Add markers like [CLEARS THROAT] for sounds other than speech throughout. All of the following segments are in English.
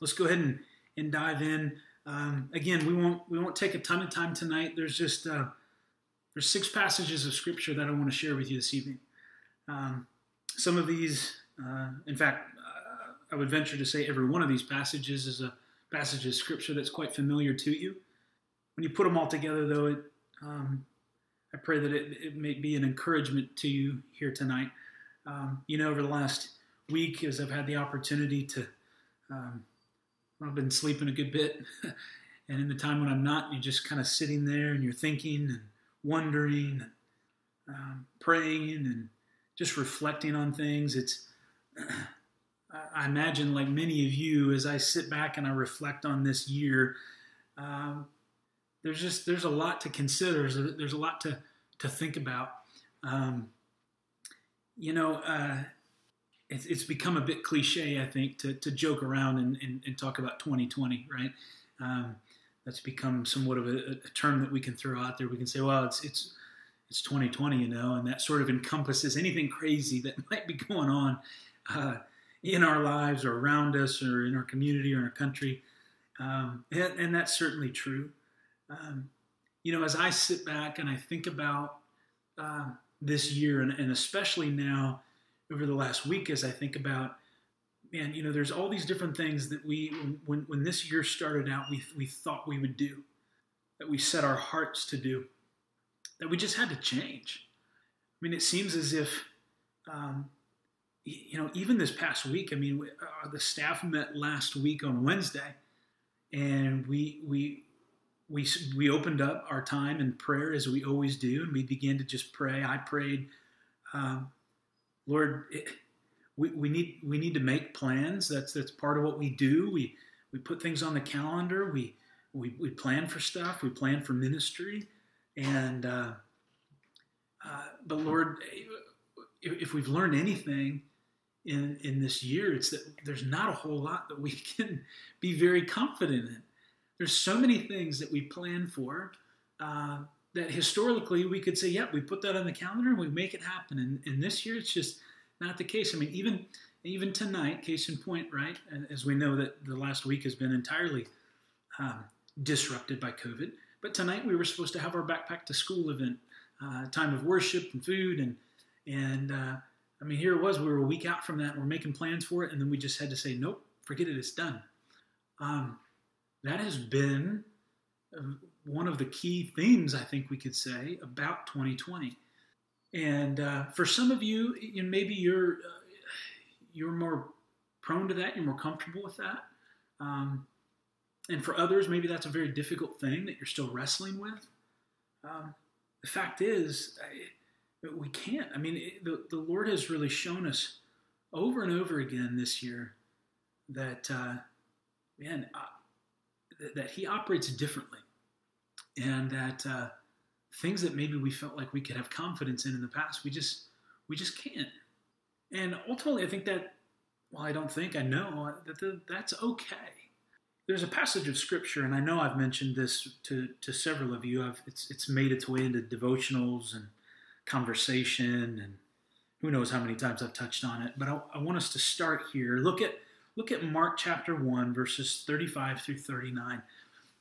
let's go ahead and, and dive in. Um, again, we won't we won't take a ton of time tonight. There's just uh, there's six passages of scripture that I want to share with you this evening. Um, some of these, uh, in fact, uh, I would venture to say every one of these passages is a passage of scripture that's quite familiar to you. When you put them all together, though, it um, I pray that it, it, may be an encouragement to you here tonight. Um, you know, over the last week, as I've had the opportunity to, um, I've been sleeping a good bit, [LAUGHS] and in the time when I'm not, you're just kind of sitting there and you're thinking and wondering, and, um, praying, and just reflecting on things. It's [CLEARS THROAT] I imagine, like many of you, as I sit back and I reflect on this year, um, there's just there's a lot to consider. There's a, lot to to think about. Um, you know, uh, it's, it's become a bit cliche, I think, to, to joke around and, and, and talk about 2020, right? Um, that's become somewhat of a, a, term that we can throw out there. We can say, well, it's it's it's 2020, you know, and that sort of encompasses anything crazy that [LAUGHS] might be going on uh, in our lives or around us or in our community or in our country. Um, and, and, that's certainly true. Um, you know, as I sit back and I think about uh, this year, and, and, especially now over the last week, as I think about, man, you know, there's all these different things that we, when, when this year started out, we, we thought we would do, that we set our hearts to do, that we just had to change. I mean, it seems as if, um, you know, even this past week, I mean, uh, the staff met last week on Wednesday, and we we we we opened up our time in prayer as we always do, and we began to just pray. I prayed, um, Lord, it, we, we need we need to make plans. That's that's part of what we do. We we put things on the calendar. We we, we plan for stuff. We plan for ministry, and uh, uh, but Lord, if, we've learned anything in in this year, it's that there's not a whole lot that we [LAUGHS] can be very confident in. There's so many things that we plan for uh, that historically we could say, yeah, we put that on the calendar and we make it happen. And, and this year, it's just not the case. I mean, even even tonight, case in point, right? As we know that the last week has been entirely um, disrupted by COVID. But tonight we were supposed to have our backpack to school event, uh, time of worship and food, and and uh, I mean, here it was. We were a week out from that. And we're making plans for it, and then we just had to say, nope, forget it. It's done. Um, that has been uh, one of the key themes, I think we could say, about 2020. And uh, for some of you, you know, maybe you're uh, you're more prone to that. You're more comfortable with that. Um, and for others, maybe that's a very difficult thing that you're still wrestling with. Um, the fact is, we can't. I mean, it, the, the Lord has really shown us over and over again this year that, uh, man, uh, that He operates differently, and that uh, things that maybe we felt like we could have confidence in in the past, we just we just can't. And ultimately, I think that, well, I don't think I know that that's okay. There's a passage of scripture, and I know I've mentioned this to, to several of you. I've, it's it's made its way into devotionals and conversation and who knows how many times I've touched on it. But I, I, want us to start here. Look at look at Mark chapter one, verses 35 through 39.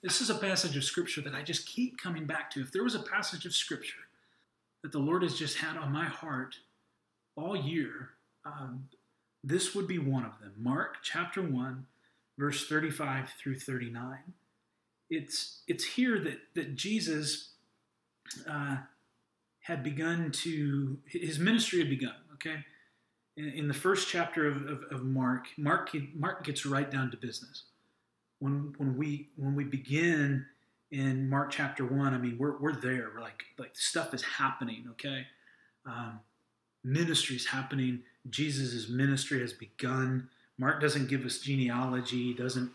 This is a passage of scripture that I just keep coming back to. If there was a passage of scripture that the Lord has just had on my heart all year, um, this would be one of them. Mark chapter 1, verse 35 through 39. It's, it's here that, that Jesus uh, had begun to, his ministry had begun, okay? In, in the first chapter of, of, of, Mark, Mark, Mark gets right down to business. When, when, we, when we begin in Mark chapter 1, I mean, we're, we're there. We're like, like stuff is happening, okay? Um, ministry is happening. Jesus' ministry has begun. Mark doesn't give us genealogy. He doesn't,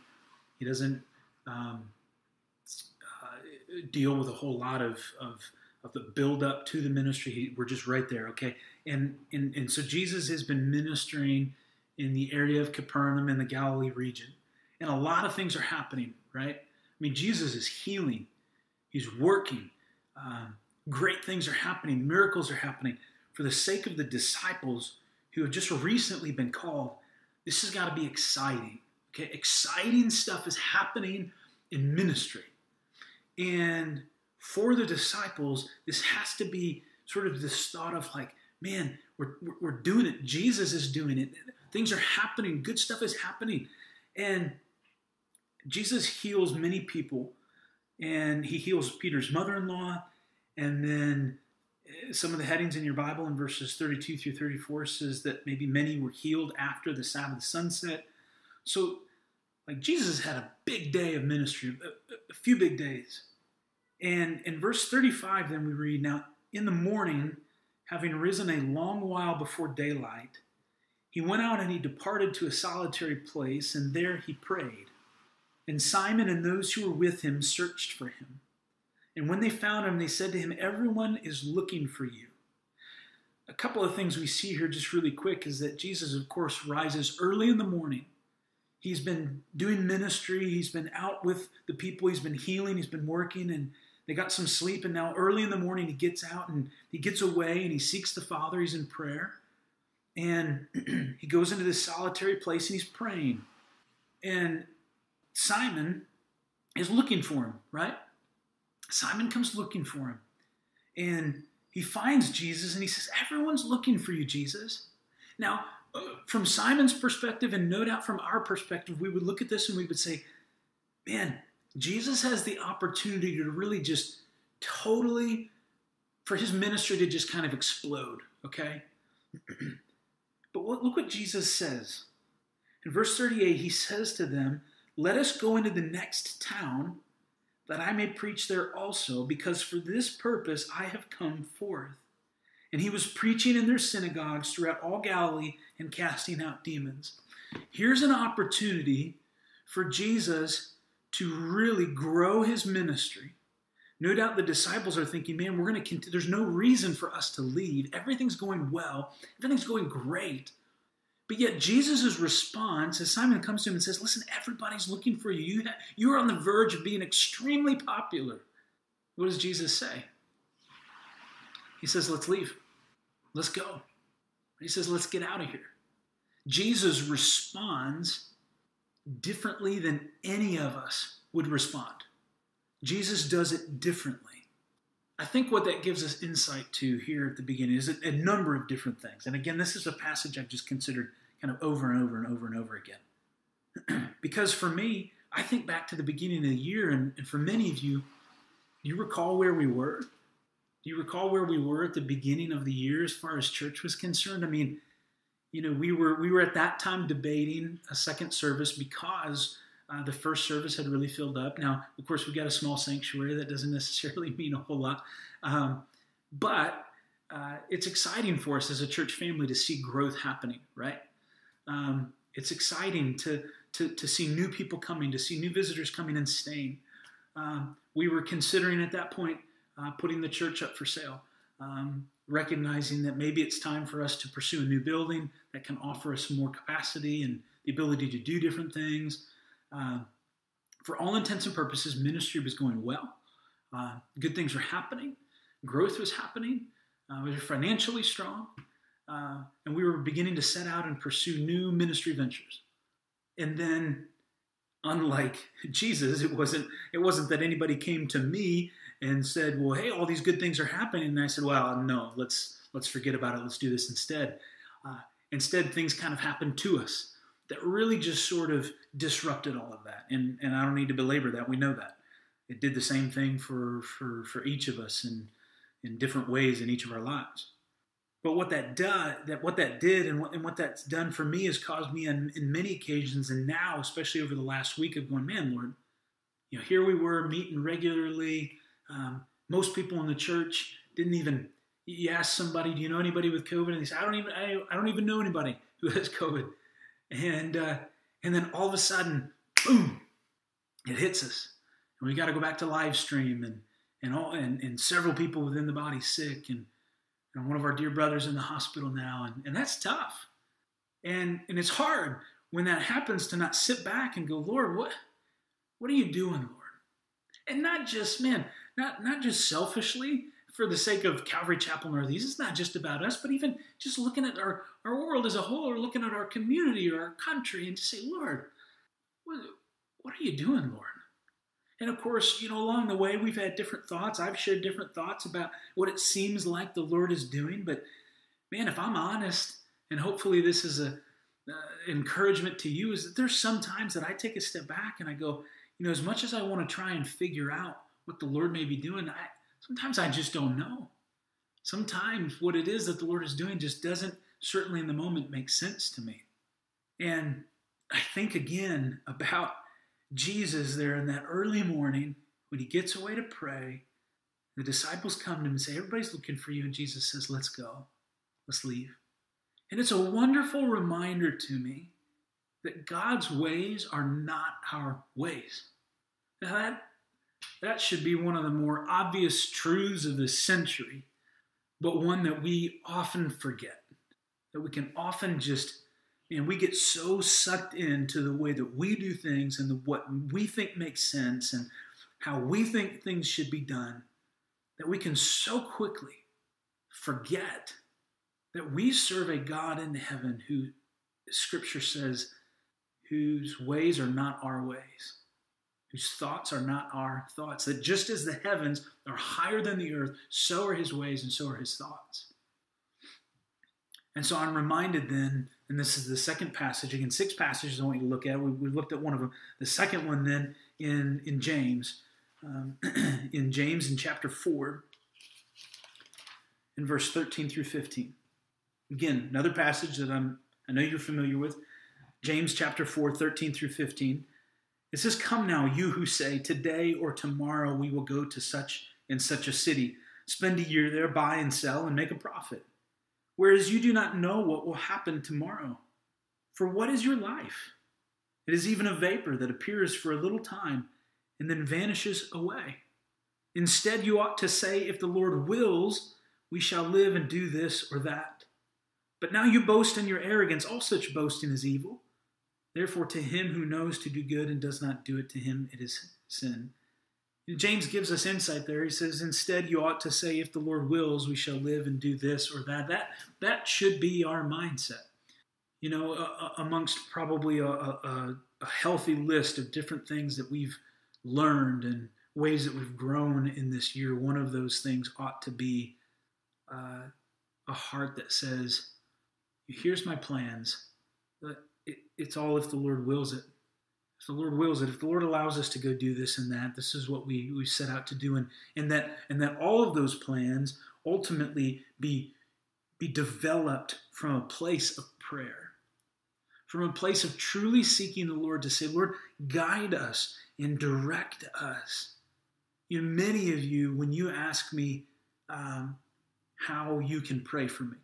he doesn't um, uh, deal with a whole lot of, of of the build up to the ministry. We're just right there, okay? And, and, and so Jesus has been ministering in the area of Capernaum in the Galilee region. And a lot of things are happening, right? I mean, Jesus is healing, he's working. Um, great things are happening, miracles are happening. For the sake of the disciples who have just recently been called, this has got to be exciting, Okay, exciting stuff is happening in ministry. And for the disciples, this has to be sort of this thought of like, man, we're, we're doing it. Jesus is doing it. Things are happening. Good stuff is happening. And Jesus heals many people. And he heals Peter's mother in law. And then eh, some of the headings in your Bible in verses 32 through 34 says that maybe many were healed after the Sabbath sunset. So, like, Jesus had a big day of ministry, a, a few big days. And in verse 35, then we read, Now in the morning, having risen a long while before daylight, he went out and he departed to a solitary place, and there he prayed. And Simon and those who were with him searched for him. And when they found him, they said to him, Everyone is looking for you. A couple of things we see here, just really quick, is that Jesus, of course, rises early in the morning. He's been doing ministry, he's been out with the people, he's been healing, he's been working, and they got some sleep. And now, early in the morning, he gets out and he gets away and he seeks the Father. He's in prayer. And [CLEARS THROAT] he goes into this solitary place and he's praying. And Simon is looking for him, right? Simon comes looking for him. And he finds Jesus and he says, Everyone's looking for you, Jesus. Now, from Simon's perspective, and no doubt from our perspective, we would look at this and we would say, Man, Jesus has the opportunity to really just totally, for his ministry to just kind of explode, okay? [CLEARS THROAT] but look what Jesus says. In verse 38, he says to them, Let us go into the next town that I may preach there also, because for this purpose I have come forth. And he was preaching in their synagogues throughout all Galilee and casting out demons. Here's an opportunity for Jesus to really grow his ministry. No doubt the disciples are thinking, man, we're going to continue. There's no reason for us to leave. Everything's going well, everything's going great. But yet, Jesus' response as Simon comes to him and says, Listen, everybody's looking for you. you. You're on the verge of being extremely popular. What does Jesus say? He says, Let's leave. Let's go. He says, Let's get out of here. Jesus responds differently than any of us would respond. Jesus does it differently. I think what that gives us insight to here at the beginning is a, number of different things. And again, this is a passage I've just considered kind of over and over and over and over again. [CLEARS THROAT] because for me, I think back to the beginning of the year, and, and for many of you, you recall where we were? Do you recall where we were at the beginning of the year as far as church was concerned? I mean, you know, we were we were at that time debating a second service because uh, the first service had really filled up. Now, of course, we've got a small sanctuary that doesn't [LAUGHS] necessarily mean a whole lot, um, but uh, it's exciting for us as a church family to see growth happening. Right? Um, it's exciting to, to to see new people coming, to see new visitors coming and staying. Um, we were considering at that point uh, putting the church up for sale. Um, recognizing that maybe it's time for us to pursue a new building that can offer us more capacity and the ability to do different things. Uh, for all intents and purposes, ministry was going well. Uh, good things were happening. Growth was happening. Uh, we were financially strong. Uh, and we were beginning to set out and pursue new ministry ventures. And then, unlike [LAUGHS] Jesus, it wasn't, it wasn't that anybody came to me and said, "Well, hey, all these good things are happening," and I said, "Well, no, let's let's forget about it. Let's do this instead." Uh, instead, things kind of happened to us that really just sort of disrupted all of that. And and I don't need to belabor that. We know that it did the same thing for for for each of us in in different ways in each of our lives. But what that did, that what that did, and what, and what that's done for me has caused me, in, in many occasions, and now, especially over the last week, of going, man, Lord, you know, here we were meeting regularly, um, most people in the church didn't even. You ask somebody, "Do you know anybody with COVID?" And they say, "I don't even. I, I don't even know anybody who has [LAUGHS] COVID." And uh, and then all of a sudden, boom, it hits us, and we got to go back to live stream, and and all and, and several people within the body sick, and, and one of our dear brothers in the hospital now, and, and that's tough, and and it's hard when that happens to not sit back and go, Lord, what what are you doing, Lord? And not just man, not not just selfishly for the sake of Calvary Chapel Northeast. It's not just about us, but even just looking at our, our world as a whole or looking at our community or our country and to say, Lord, what, what are you doing, Lord? And of course, you know, along the way, we've had different thoughts. I've shared different thoughts about what it seems like the Lord is doing. But man, if I'm honest, and hopefully this is a uh, encouragement to you, is that there's some times that I take a step back and I go, you know, as much as I want to try and figure out what the Lord may be doing, I, sometimes I just don't know. Sometimes what it is that the Lord is doing just doesn't, certainly in the moment, make sense to me. And I think again about Jesus there in that early morning when he gets away to pray. The disciples come to him and say, Everybody's looking for you. And Jesus says, Let's go. Let's leave. And it's a wonderful reminder to me that God's ways are not our ways. Now, that, that should be one of the more obvious truths of this century, but one that we often forget. That we can often just and we get so sucked into the way that we do things and the, what we think makes sense and how we think things should be done that we can so quickly forget that we serve a God in heaven who scripture says whose ways are not our ways whose thoughts are not our thoughts that just as the heavens are higher than the earth so are his ways and so are his thoughts and so I'm reminded then, and this is the second passage, again, six passages I want you to look at. We, we looked at one of them. The second one then in, in James, um, [CLEARS THROAT] in James in chapter 4, in verse 13 through 15. Again, another passage that I'm, I know you're familiar with. James chapter 4, 13 through 15. It says, Come now, you who say, Today or tomorrow we will go to such and such a city, spend a year there, buy and sell, and make a profit whereas you do not know what will happen tomorrow. For what is your life? It is even a vapor that appears for a little time and then vanishes away. Instead, you ought to say, If the Lord wills, we shall live and do this or that. But now you boast in your arrogance. All such boasting is evil. Therefore, to him who knows to do good and does not do it, to him it is sin. James gives us insight there. He says, instead, you ought to say, if the Lord wills, we shall live and do this or that. That, that should be our mindset. You know, uh, amongst probably a, a, a healthy list of different things that we've learned and ways that we've grown in this year, one of those things ought to be uh, a heart that says, Here's my plans. It, it's all if the Lord wills it if the Lord wills it, if the Lord allows us to go do this and that, this is what we, we set out to do, and, and that and that all of those plans ultimately be be developed from a place of prayer, from a place of truly seeking the Lord to say, Lord, guide us and direct us. You know, many of you, when you ask me um, how you can pray for me,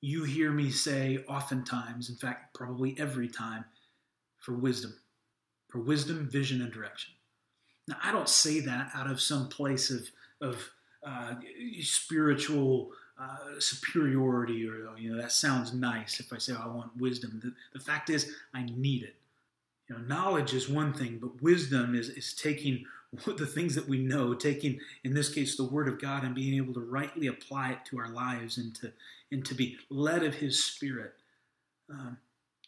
you hear me say oftentimes, in fact, probably every time, for wisdom, for wisdom, vision, and direction. Now, I don't say that out of some place of, of uh, spiritual uh, superiority or, you know, that sounds nice if I say, oh, I want wisdom. The, the fact is, I need it. You know, knowledge is one thing, but wisdom is, is taking [LAUGHS] the things that we know, taking, in this case, the Word of God and being able to rightly apply it to our lives and to, and to be led of His Spirit. Um,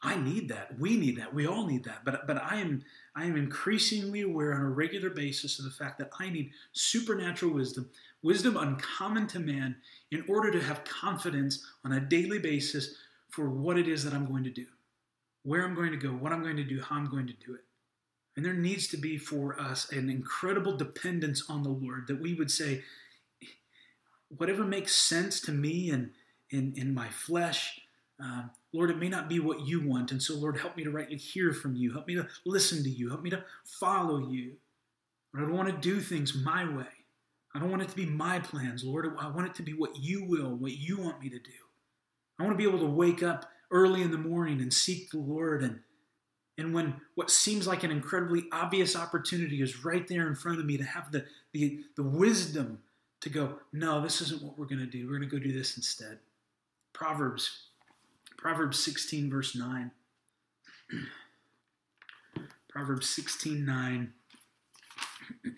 I need that. We need that. We all need that. But but I am I am increasingly aware on a regular basis of the fact that I need supernatural wisdom, wisdom uncommon to man, in order to have confidence on a daily basis for what it is that I'm going to do, where I'm going to go, what I'm going to do, how I'm going to do it. And there needs to be for us an incredible dependence on the Lord that we would say, whatever makes sense to me and in, in my flesh, um, Lord, it may not be what you want. And so, Lord, help me to rightly hear from you. Help me to listen to you. Help me to follow you. But I don't want to do things my way. I don't want it to be my plans, Lord. I want it to be what you will, what you want me to do. I want to be able to wake up early in the morning and seek the Lord. And, and when what seems like an incredibly obvious opportunity is right there in front of me, to have the, the, the wisdom to go, no, this isn't what we're going to do. We're going to go do this instead. Proverbs Proverbs 16, verse 9. [CLEARS THROAT] Proverbs 16, 9. [CLEARS THROAT]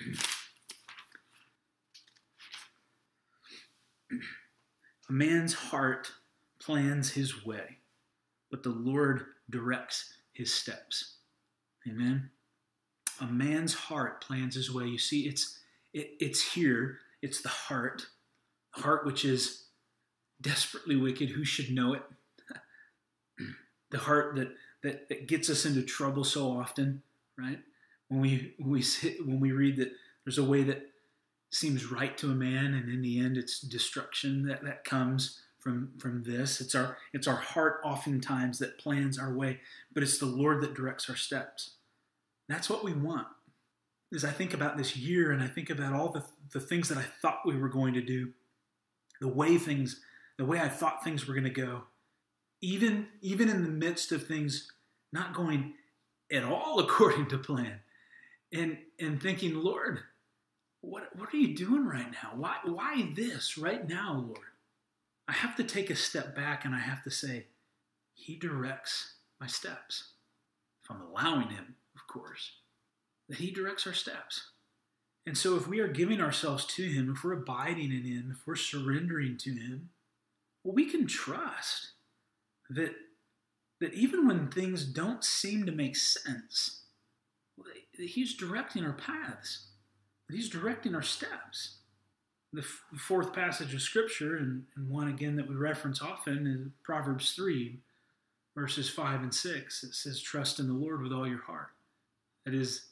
A man's heart plans his way, but the Lord directs his steps. Amen. A man's heart plans his way. You see, it's it, it's here. It's the heart, the heart which is desperately wicked. Who should know it? [CLEARS THROAT] the heart that, that that gets us into trouble so often, right? When we when we sit, when we read that there's a way that seems right to a man, and in the end, it's destruction that that comes from from this. It's our it's our heart oftentimes that plans our way, but it's the Lord that directs our steps. That's what we want. As I think about this year and I think about all the, the things that I thought we were going to do, the way things, the way I thought things were going to go, even even in the midst of things not going at all [LAUGHS] according to plan, and and thinking, Lord, what what are you doing right now? Why why this right now, Lord? I have to take a step back and I have to say, He directs my steps. If I'm allowing Him, of course, that He directs our steps. And so, if we are giving ourselves to Him, if we're abiding in Him, if we're surrendering to Him, well, we can trust that, that even when things don't seem to make sense, He's directing our paths, He's directing our steps the, f- fourth passage of Scripture, and, and one again that we reference often, is Proverbs 3, verses 5 and 6. It says, Trust in the Lord with all your heart. That is,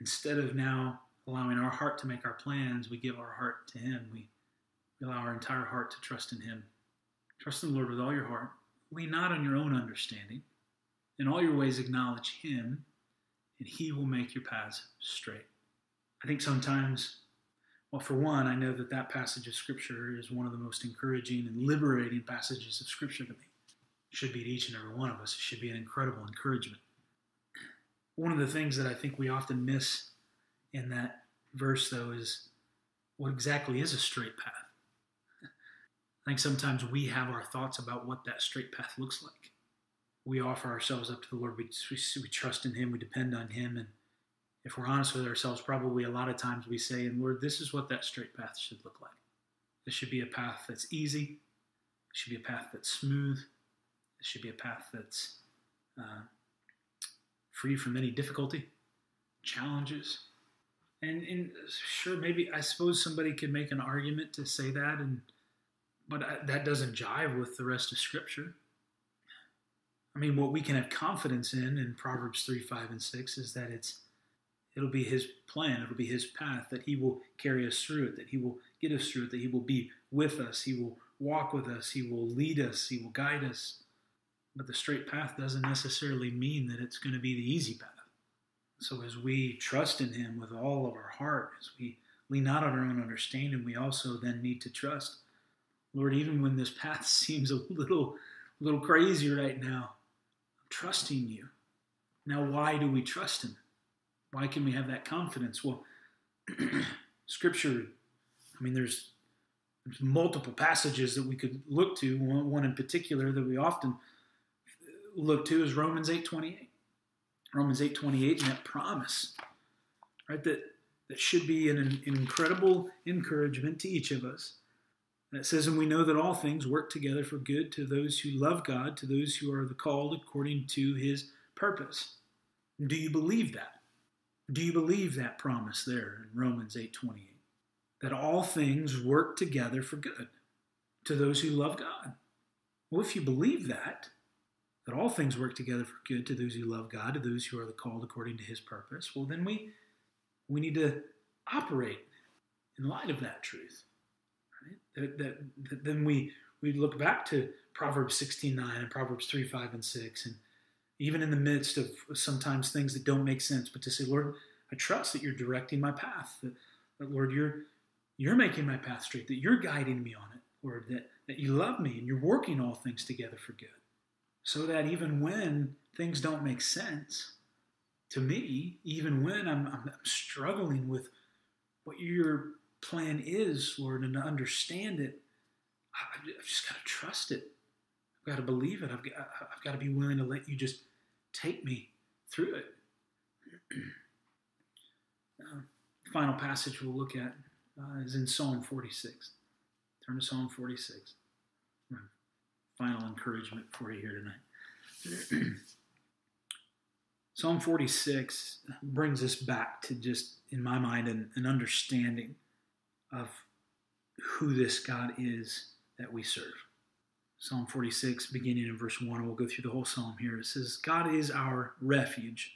instead of now allowing our heart to make our plans, we give our heart to Him. We, we allow our entire heart to trust in Him. Trust in the Lord with all your heart. Lean not on your own understanding. In all your ways, acknowledge Him, and He will make your paths straight. I think sometimes well, for one, I know that that passage of Scripture is one of the most encouraging and liberating passages of Scripture to me. It should be to each and every one of us. It should be an incredible encouragement. One of the things that I think we often miss in that verse, though, is what exactly is a straight path. Think sometimes we have our thoughts about what that straight path looks like. We offer ourselves up to the Lord. We, we, we trust in Him. We depend on Him. And if we're honest with ourselves, probably a lot of times we say, and Lord, this is what that straight path should look like. This should be a path that's easy. It should be a path that's smooth. It should be a path that's uh, free from any difficulty, challenges. And, and sure, maybe I suppose somebody could make an argument to say that, and but I, that doesn't jive with the rest of Scripture. I mean, what we can have confidence in in Proverbs 3, 5, and 6 is that it's It'll be His plan, it'll be His path that He will carry us through it, that He will get us through it, that He will be with us, He will walk with us, He will lead us, He will guide us. But the straight path doesn't necessarily mean that it's going to be the easy path. So as we trust in Him with all of our heart, as we lean not on our own understanding, we also then need to trust. Lord, even when this path [LAUGHS] seems a little, little crazy right now, I'm trusting you. Now, why do we trust Him? Why can we have that confidence? Well, [CLEARS THROAT] Scripture, I mean, there's, there's multiple passages that we could look to. One, one in particular that we often look to is Romans 8:28. Romans 8:28 and that promise, right? That that should be an, an incredible encouragement to each of us. And it says, and we know that all things work together for good to those who love God, to those who are the called according to His purpose. Do you believe that? Do you believe that promise there in Romans 8:28? That all things work together for good to those who love God. Well, if you believe that, that all things work together for good to those who love God, to those who are the called according to his purpose, well then we we need to operate in light of that truth. That, that, then we we look back to Proverbs 16:9 and Proverbs 3, 5, and 6, and even in the midst of sometimes things that don't make sense, but to say, Lord, I trust that you're directing my path. That, that, Lord, you're you're making my path straight. That you're guiding me on it. Lord, that that you love me and you're working all things together for good. So that even when things don't make sense to me, even when I'm, I'm, struggling with what your plan is, Lord, and to understand it, I've just got to trust it. I've got to believe it. I've got, I've got to be willing to let you just take me through it. [CLEARS THROAT] uh, final passage we'll look at uh, is in Psalm 46. Turn to Psalm 46. Final encouragement for you here tonight. [CLEARS THROAT] Psalm 46 brings us back to just, in my mind, an, an understanding of who this God is that we serve. Psalm 46, beginning in verse 1, we'll go through the whole psalm here. It says, God is our refuge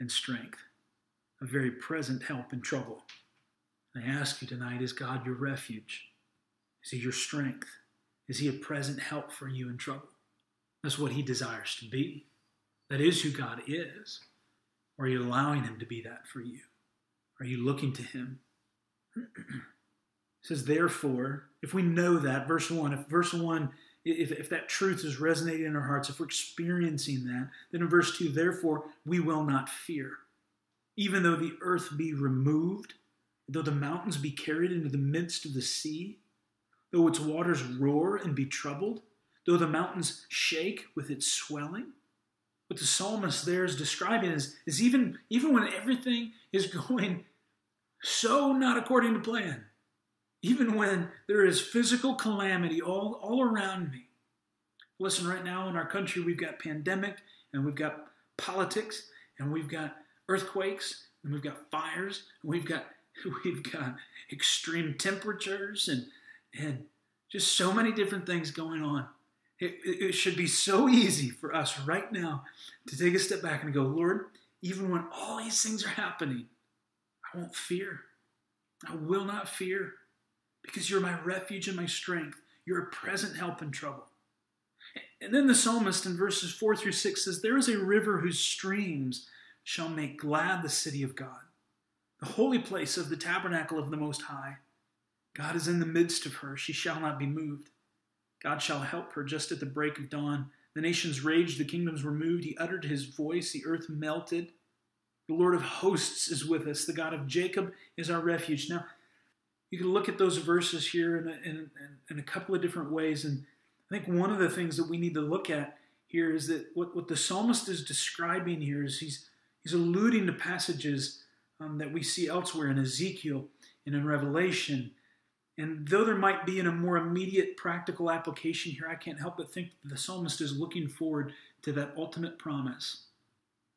and strength, a very present help in trouble. I ask you tonight, is God your refuge? Is he your strength? Is he a present help for you in trouble? That's what he desires to be. That is who God is. Or are you allowing him to be that for you? Are you looking to him? Says, therefore, if we know that, verse 1, if verse 1, if, if that truth is resonating in our hearts, if we're experiencing that, then in verse 2, therefore, we will not fear. Even though the earth be removed, though the mountains be carried into the midst of the sea, though its waters roar and be troubled, though the mountains shake with its swelling. What the psalmist there is describing is, is even, even when everything is [LAUGHS] going so not according to plan, even when there is physical calamity all, all around me. Listen, right now in our country, we've got pandemic and we've got politics and we've got earthquakes and we've got fires and we've got [LAUGHS] we've got extreme temperatures and and just so many different things going on. It, it, should be so easy for us right now to take a step back and go, Lord, even when all these things are happening, I won't fear. I will not fear because you're my refuge and my strength. You're a present help in trouble. And then the psalmist in verses 4 through 6 says, There is a river whose streams shall make glad the city of God, the holy place of the tabernacle of the Most High. God is in the midst of her. She shall not be moved. God shall help her just at the break of dawn. The nations raged, the kingdoms were moved. He uttered his voice, the earth melted. The Lord of hosts is with us. The God of Jacob is our refuge. Now, you can look at those verses here in a, in, in a couple of different ways. And I think one of the things that we need to look at here is that what, what the psalmist is describing here is he's, he's alluding to passages um, that we see elsewhere in Ezekiel and in Revelation and though there might be in a more immediate practical application here, I can't help but think the psalmist is looking forward to that ultimate promise.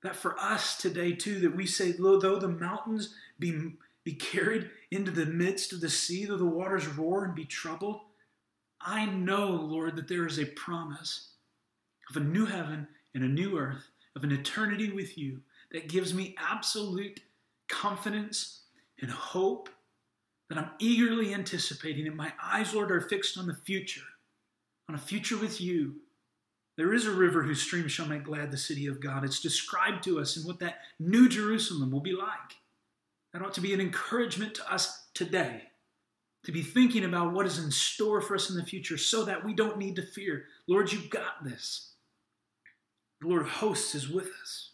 That for us today, too, that we say, though the mountains be, be carried into the midst of the sea, though the waters roar and be troubled, I know, Lord, that there is a promise of a new heaven and a new earth, of an eternity with you that gives me absolute confidence and hope that I'm eagerly anticipating, and my eyes, Lord, are fixed on the future, on a future with you. There is a river whose streams shall make glad the city of God. It's described to us in what that new Jerusalem will be like. That ought to be an encouragement to us today to be thinking about what is in store for us in the future so that we don't need to fear. Lord, you've got this. The Lord of hosts is with us.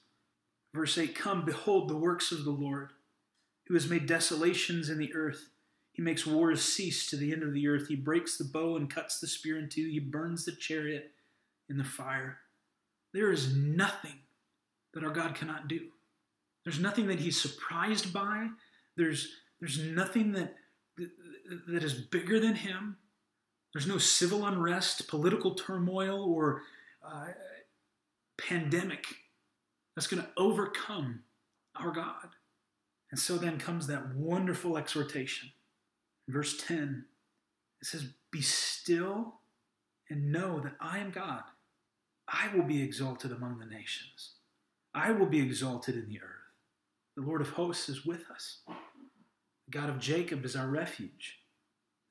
Verse 8 Come, behold the works of the Lord, who has made desolations in the earth. He makes wars cease to the end of the earth. He breaks the bow and cuts the spear in two. He burns the chariot in the fire. There is nothing that our God cannot do. There's nothing that he's surprised by. There's, there's nothing that, that is bigger than him. There's no civil unrest, political turmoil, or uh, pandemic that's going to overcome our God. And so then comes that wonderful exhortation verse 10, it says, Be still and know that I am God. I will be exalted among the nations. I will be exalted in the earth. The Lord of hosts is with us. The God of Jacob is our refuge.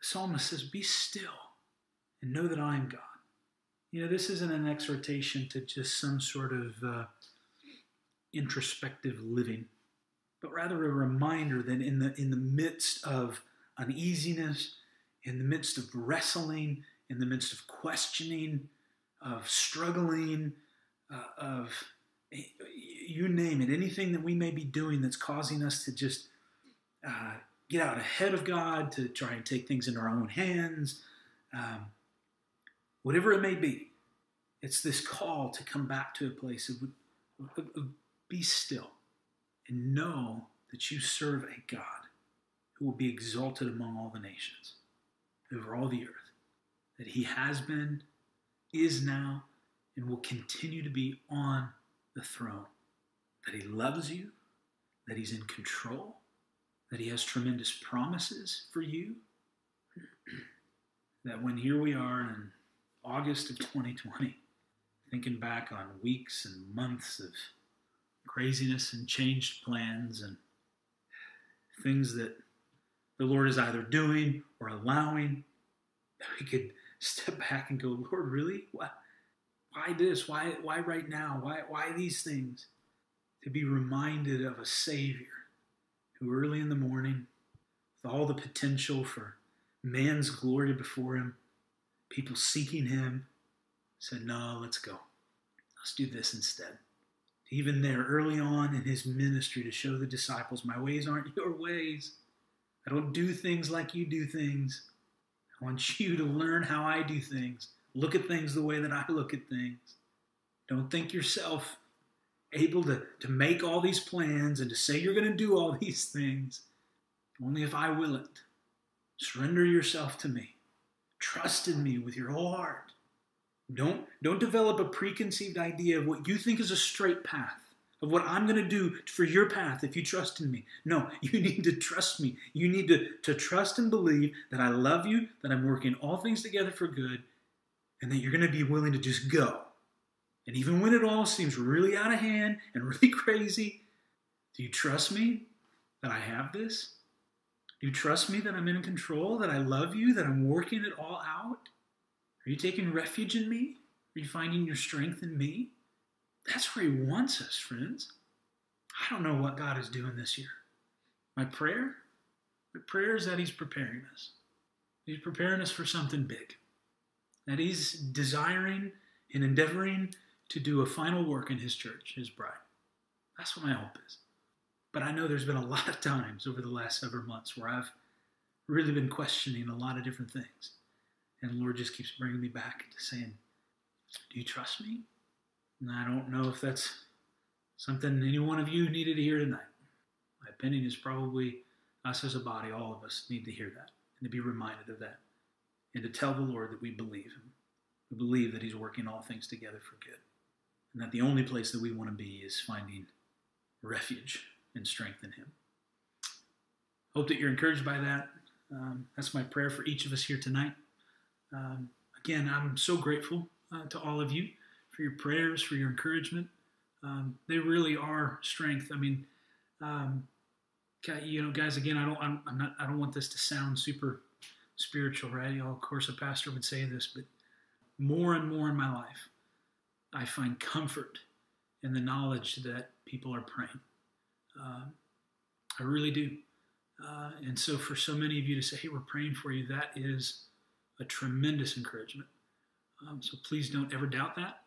The psalmist says, Be still and know that I am God. You know, this isn't an exhortation to just some sort of uh, introspective living, but rather a reminder that in the, in the midst of uneasiness, in the midst of wrestling, in the midst of questioning, of struggling, uh, of you name it, anything that we may be doing that's causing us to just uh, get out ahead of God, to try and take things into our own hands, um, whatever it may be, it's this call to come back to a place of, of, of be still and know that you serve a God who will be exalted among all the nations, over all the earth, that he has been, is now, and will continue to be on the throne. that He loves you, that He's in control, that He has tremendous promises for you. [CLEARS THROAT] that when here we are in August of 2020, thinking back on weeks and months of craziness and changed plans and things that the Lord is either doing or allowing, that we could step back and go, Lord, really? Why, why this? Why, why right now? Why, why these things? To be reminded of a Savior who early in the morning, with all the potential for man's glory before him, people seeking him, said, No, let's go. Let's do this instead. Even there, early on in his ministry, to show the disciples, My ways aren't [LAUGHS] your ways. I don't do things like you do things. I want [LAUGHS] you to learn how I do things. Look at things the way that I look at things. Don't think yourself able to, to make all these plans and to say you're going to do all [LAUGHS] these things. Only if I will it. Surrender yourself to me. Trust in me with your whole heart. Don't, don't develop a preconceived idea of what you think is a straight path, of what I'm going to do for your path if you trust in me. No, [LAUGHS] you need to trust me. You need to, to trust and believe that I love you, that I'm working all things together for good, and that you're going to be willing to just go. And even when it all seems really out of hand and [LAUGHS] really crazy, do you trust me that I have this? Do you trust me that I'm in control, that I love you, that I'm working it all out? Are you taking refuge in me? Are you finding your strength in me? That's where He wants us, friends. I don't know what God is doing this year. My prayer? My prayer is that He's preparing us. He's preparing us for something big. That He's desiring and endeavoring to do a final work in His church, His bride. That's what my hope is. But I know there's been a lot of times over the last several months where I've really been questioning a lot of different things. And the Lord just keeps bringing me back to saying, Do you trust me? And I don't know if that's something any one of you needed to hear tonight. My opinion is probably us as a body, all of us need to hear that and to be reminded of that. And to tell the Lord that we believe Him. We believe that He's working all things together for good. And that the only place that we want to be is finding refuge and strength in him. Hope that you're encouraged by that. Um, that's my prayer for each of us here tonight. Um, again, I'm so grateful uh, to all of you for your prayers, for your encouragement. Um, they really are strength. I mean, um, you know, guys. Again, I don't, I'm, I'm, not, I don't want this to sound super spiritual, right? You know, of course, a pastor would say this, but more and more in my life, I find comfort in the knowledge that people are praying. Uh, I really do. Uh, and so, for so many of you to say, hey, we're praying for you, that is a tremendous encouragement. Um, so, please don't ever doubt that.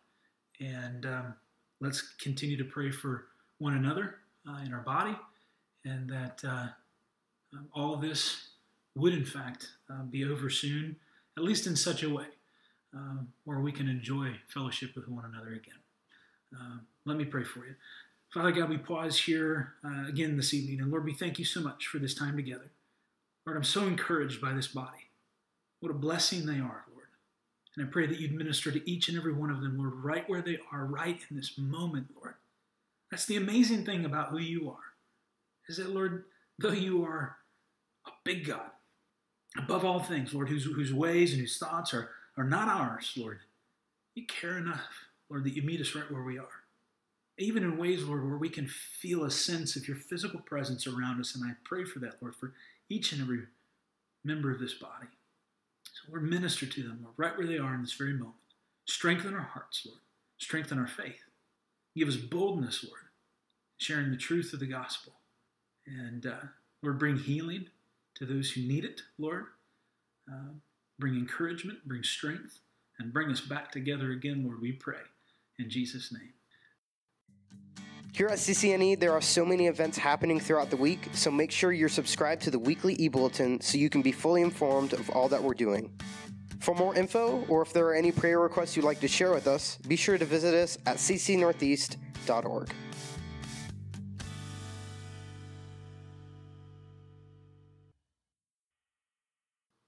And um, let's continue to pray for one another uh, in our body, and that uh, um, all this would, in fact, uh, be over soon, at least in such a way um, where we can enjoy fellowship with one another again. Uh, let me pray for you. Father God, we pause here uh, again this evening. And Lord, we thank you so much for this time together. Lord, I'm so encouraged by this body. What a blessing they are. And I pray that you'd minister to each and every one of them, Lord, right where they are, right in this moment, Lord. That's the amazing thing about who you are, is that, Lord, though you are a big God, above all things, Lord, whose, whose ways and whose thoughts are, are not ours, Lord, you care enough, Lord, that you meet us right where we are even in ways, Lord, where we can feel a sense of your physical presence around us. And I pray for that, Lord, for each and every member of this body. Lord, minister to them, Lord, right where they are in this very moment. Strengthen our hearts, Lord. Strengthen our faith. Give us boldness, Lord, sharing the truth of the gospel. And, uh, Lord, bring healing to those who need it, Lord. Uh, bring encouragement, bring strength, and bring us back together again, Lord, we pray. In Jesus' name. Here at CCNE, there are so many events happening throughout the week, so make sure you're subscribed to the weekly e bulletin so you can be fully informed of all that we're doing. For more info, or if there are any prayer requests you'd like to share with us, be sure to visit us at ccnortheast.org.